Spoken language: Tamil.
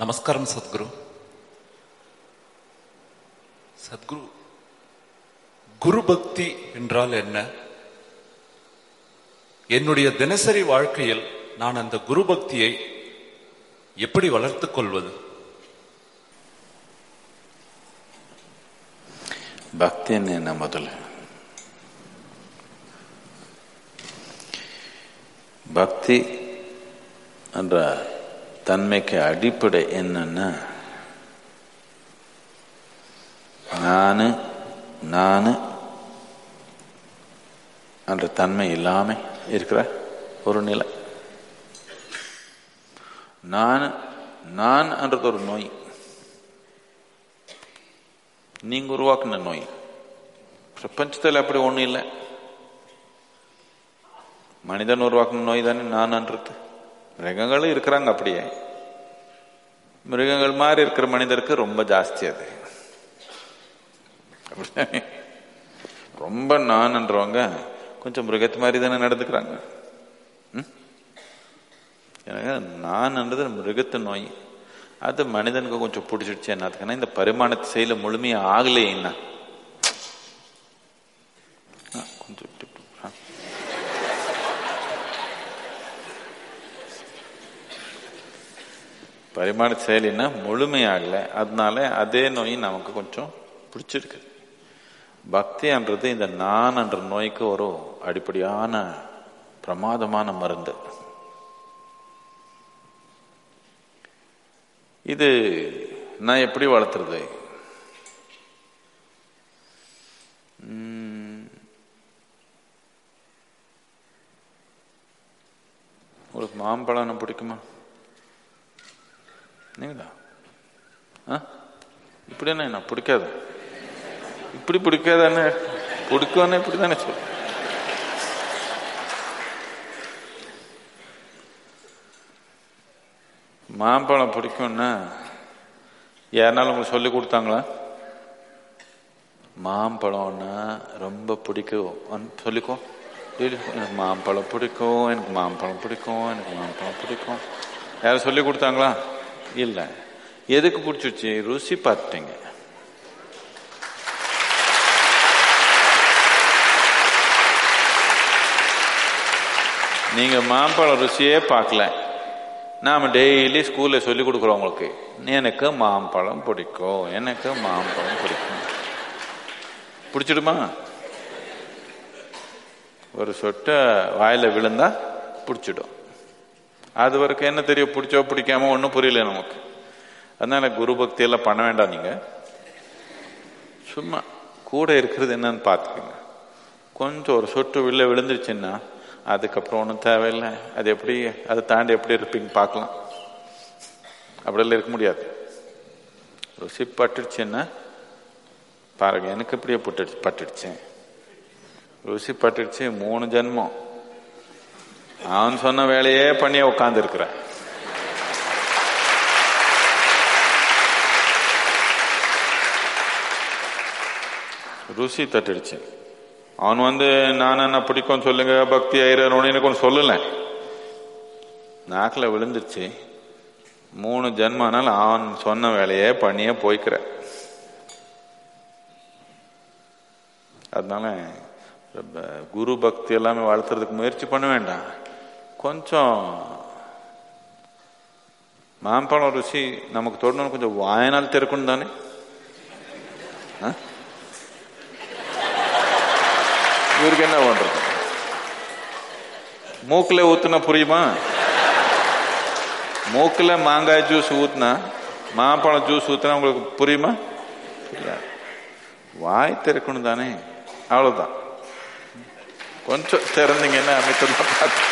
நமஸ்காரம் சத்குரு. சத்குரு குரு பக்தி என்றால் என்ன? என்னுடைய தினசரி வாழ்க்கையில் நான் அந்த குரு பக்தியை எப்படி வளர்த்து கொள்வது? பக்தி என்ன முதல்ல பக்தி என்ற தன்மைக்கு அடிப்படை என்னன்னா நானு நானு என்ற தன்மை இல்லாம இருக்கிற ஒரு நிலை. நான் நான் என்றது ஒரு நோய். நீங்க உருவாக்குன நோய். பிரபஞ்சத்தில் அப்படி ஒண்ணும் இல்லை. மனிதன் உருவாக்குன நோய் தானே நான்ன்றது மிருகங்களும் இருக்கிறாங்க அப்படியே. மிருகங்கள் மாதிரி இருக்கிற மனிதருக்கு ரொம்ப ஜாஸ்தி அது. ரொம்ப நான்ன்றவங்க கொஞ்சம் மிருகத்து மாதிரி தானே நடந்துக்கிறாங்க. ம்? எனக்கு நான்ன்றது மிருகத்து நோய். அது மனிதனுக்கு கொஞ்சம் பிடிச்சிடுச்சு என்னத்துக்குன்னா இந்த பரிமாணத்தை செயல முழுமையாக ஆகலையே என்ன கொஞ்சம் இப்படி, இப்படி, ஆ. பரிமாண செயலினா முழுமையாகல அதனால அதே நோய் நமக்கு கொஞ்சம் பிடிச்சிருக்கு. பக்தின்றது இந்த நான் என்ற நோய்க்கு ஒரு அடிப்படையான பிரமாதமான மருந்து. இது நான் எப்படி வளர்த்துறது? உம், உங்களுக்கு மாம்பழம் பிடிக்குமா? நீங்களா ஆ? இப்படி என்ன நான் பிடிக்காது? இப்படி பிடிக்காதானே? பிடிக்கும்னு இப்படி தானே சொல்லு மாம்பழம் பிடிக்கும்னா யாருனாலும் உங்களுக்கு சொல்லி கொடுத்தாங்களா? மாம்பழம்னா ரொம்ப பிடிக்கும். சொல்லிக்கோ. எனக்கு மாம்பழம் பிடிக்கும் எனக்கு மாம்பழம் பிடிக்கும் எனக்கு மாம்பழம் பிடிக்கும். யாரும் சொல்லி கொடுத்தாங்களா? இல்லை. எதுக்கு பிடிச்சிருச்சு ருசி பார்த்துட்டீங்க. நீங்க மாம்பழம் ருசியே பார்க்கல. நாம டெய்லி ஸ்கூல்ல சொல்லி கொடுக்குறோம் உங்களுக்கு எனக்கு மாம்பழம் பிடிக்கும். எனக்கு மாம்பழம் பிடிக்கும். பிடிச்சிடுமா? ஒரு சொட்டை வாயில விழுந்தா பிடிச்சிடும். அது வரைக்கும் என்ன தெரியும் பிடிச்சோ பிடிக்காம ஒன்றும் புரியல நமக்கு. அதனால குரு பக்தி எல்லாம் பண்ண வேண்டாம் நீங்க. சும்மா கூட இருக்கிறது என்னன்னு பார்த்துக்கோங்க. கொஞ்சம் ஒரு சொட்டு வில்ல விழுந்துருச்சுன்னா அதுக்கப்புறம் ஒன்றும் தேவையில்லை. அது எப்படி அதை தாண்டி எப்படி இருப்பீங்க பார்க்கலாம். அப்படிலாம் இருக்க முடியாது. ருசி பட்டுடுச்சுன்னா பாருங்க எனக்கு இப்படியே பட்டுடுச்சு பட்டுடுச்சு. ருசி பட்டுடுச்சு மூணு ஜென்மம். அவன் சொன்ன வேலையே பண்ணியே உட்கார்ந்து இருக்கிறேன் ருசி தட்டுடுச்சு. அவன் வந்து நான் என்ன பிடிக்கும் சொல்லுங்க பக்தி ஆயிரம் எனக்கு ஒன்று சொல்லல. நாக்கில் விழுந்துருச்சு. மூணு ஜென்மனால் அவன் சொன்ன வேலையே பண்ணியே போய்க்கிற. அதனால குரு பக்தி எல்லாமே வளர்த்துறதுக்கு முயற்சி பண்ண வேண்டாம். கொஞ்சம் மாம்பழம் ருசி நமக்கு தொடணும் கொஞ்சம் வாயனால் திறக்கணும் தானே ஆ? இவருக்கு என்ன பண்றது மூக்குல ஊத்துனா புரியுமா மூக்குல மாங்காய் ஜூஸ் ஊத்துனா மாம்பழம் ஜூஸ் ஊத்துனா உங்களுக்கு புரியுமா புரியாது வாய் திறக்கணும் தானே அவ்வளவுதான் கொஞ்சம் திறந்தீங்கன்னா அமைச்சர் பார்த்து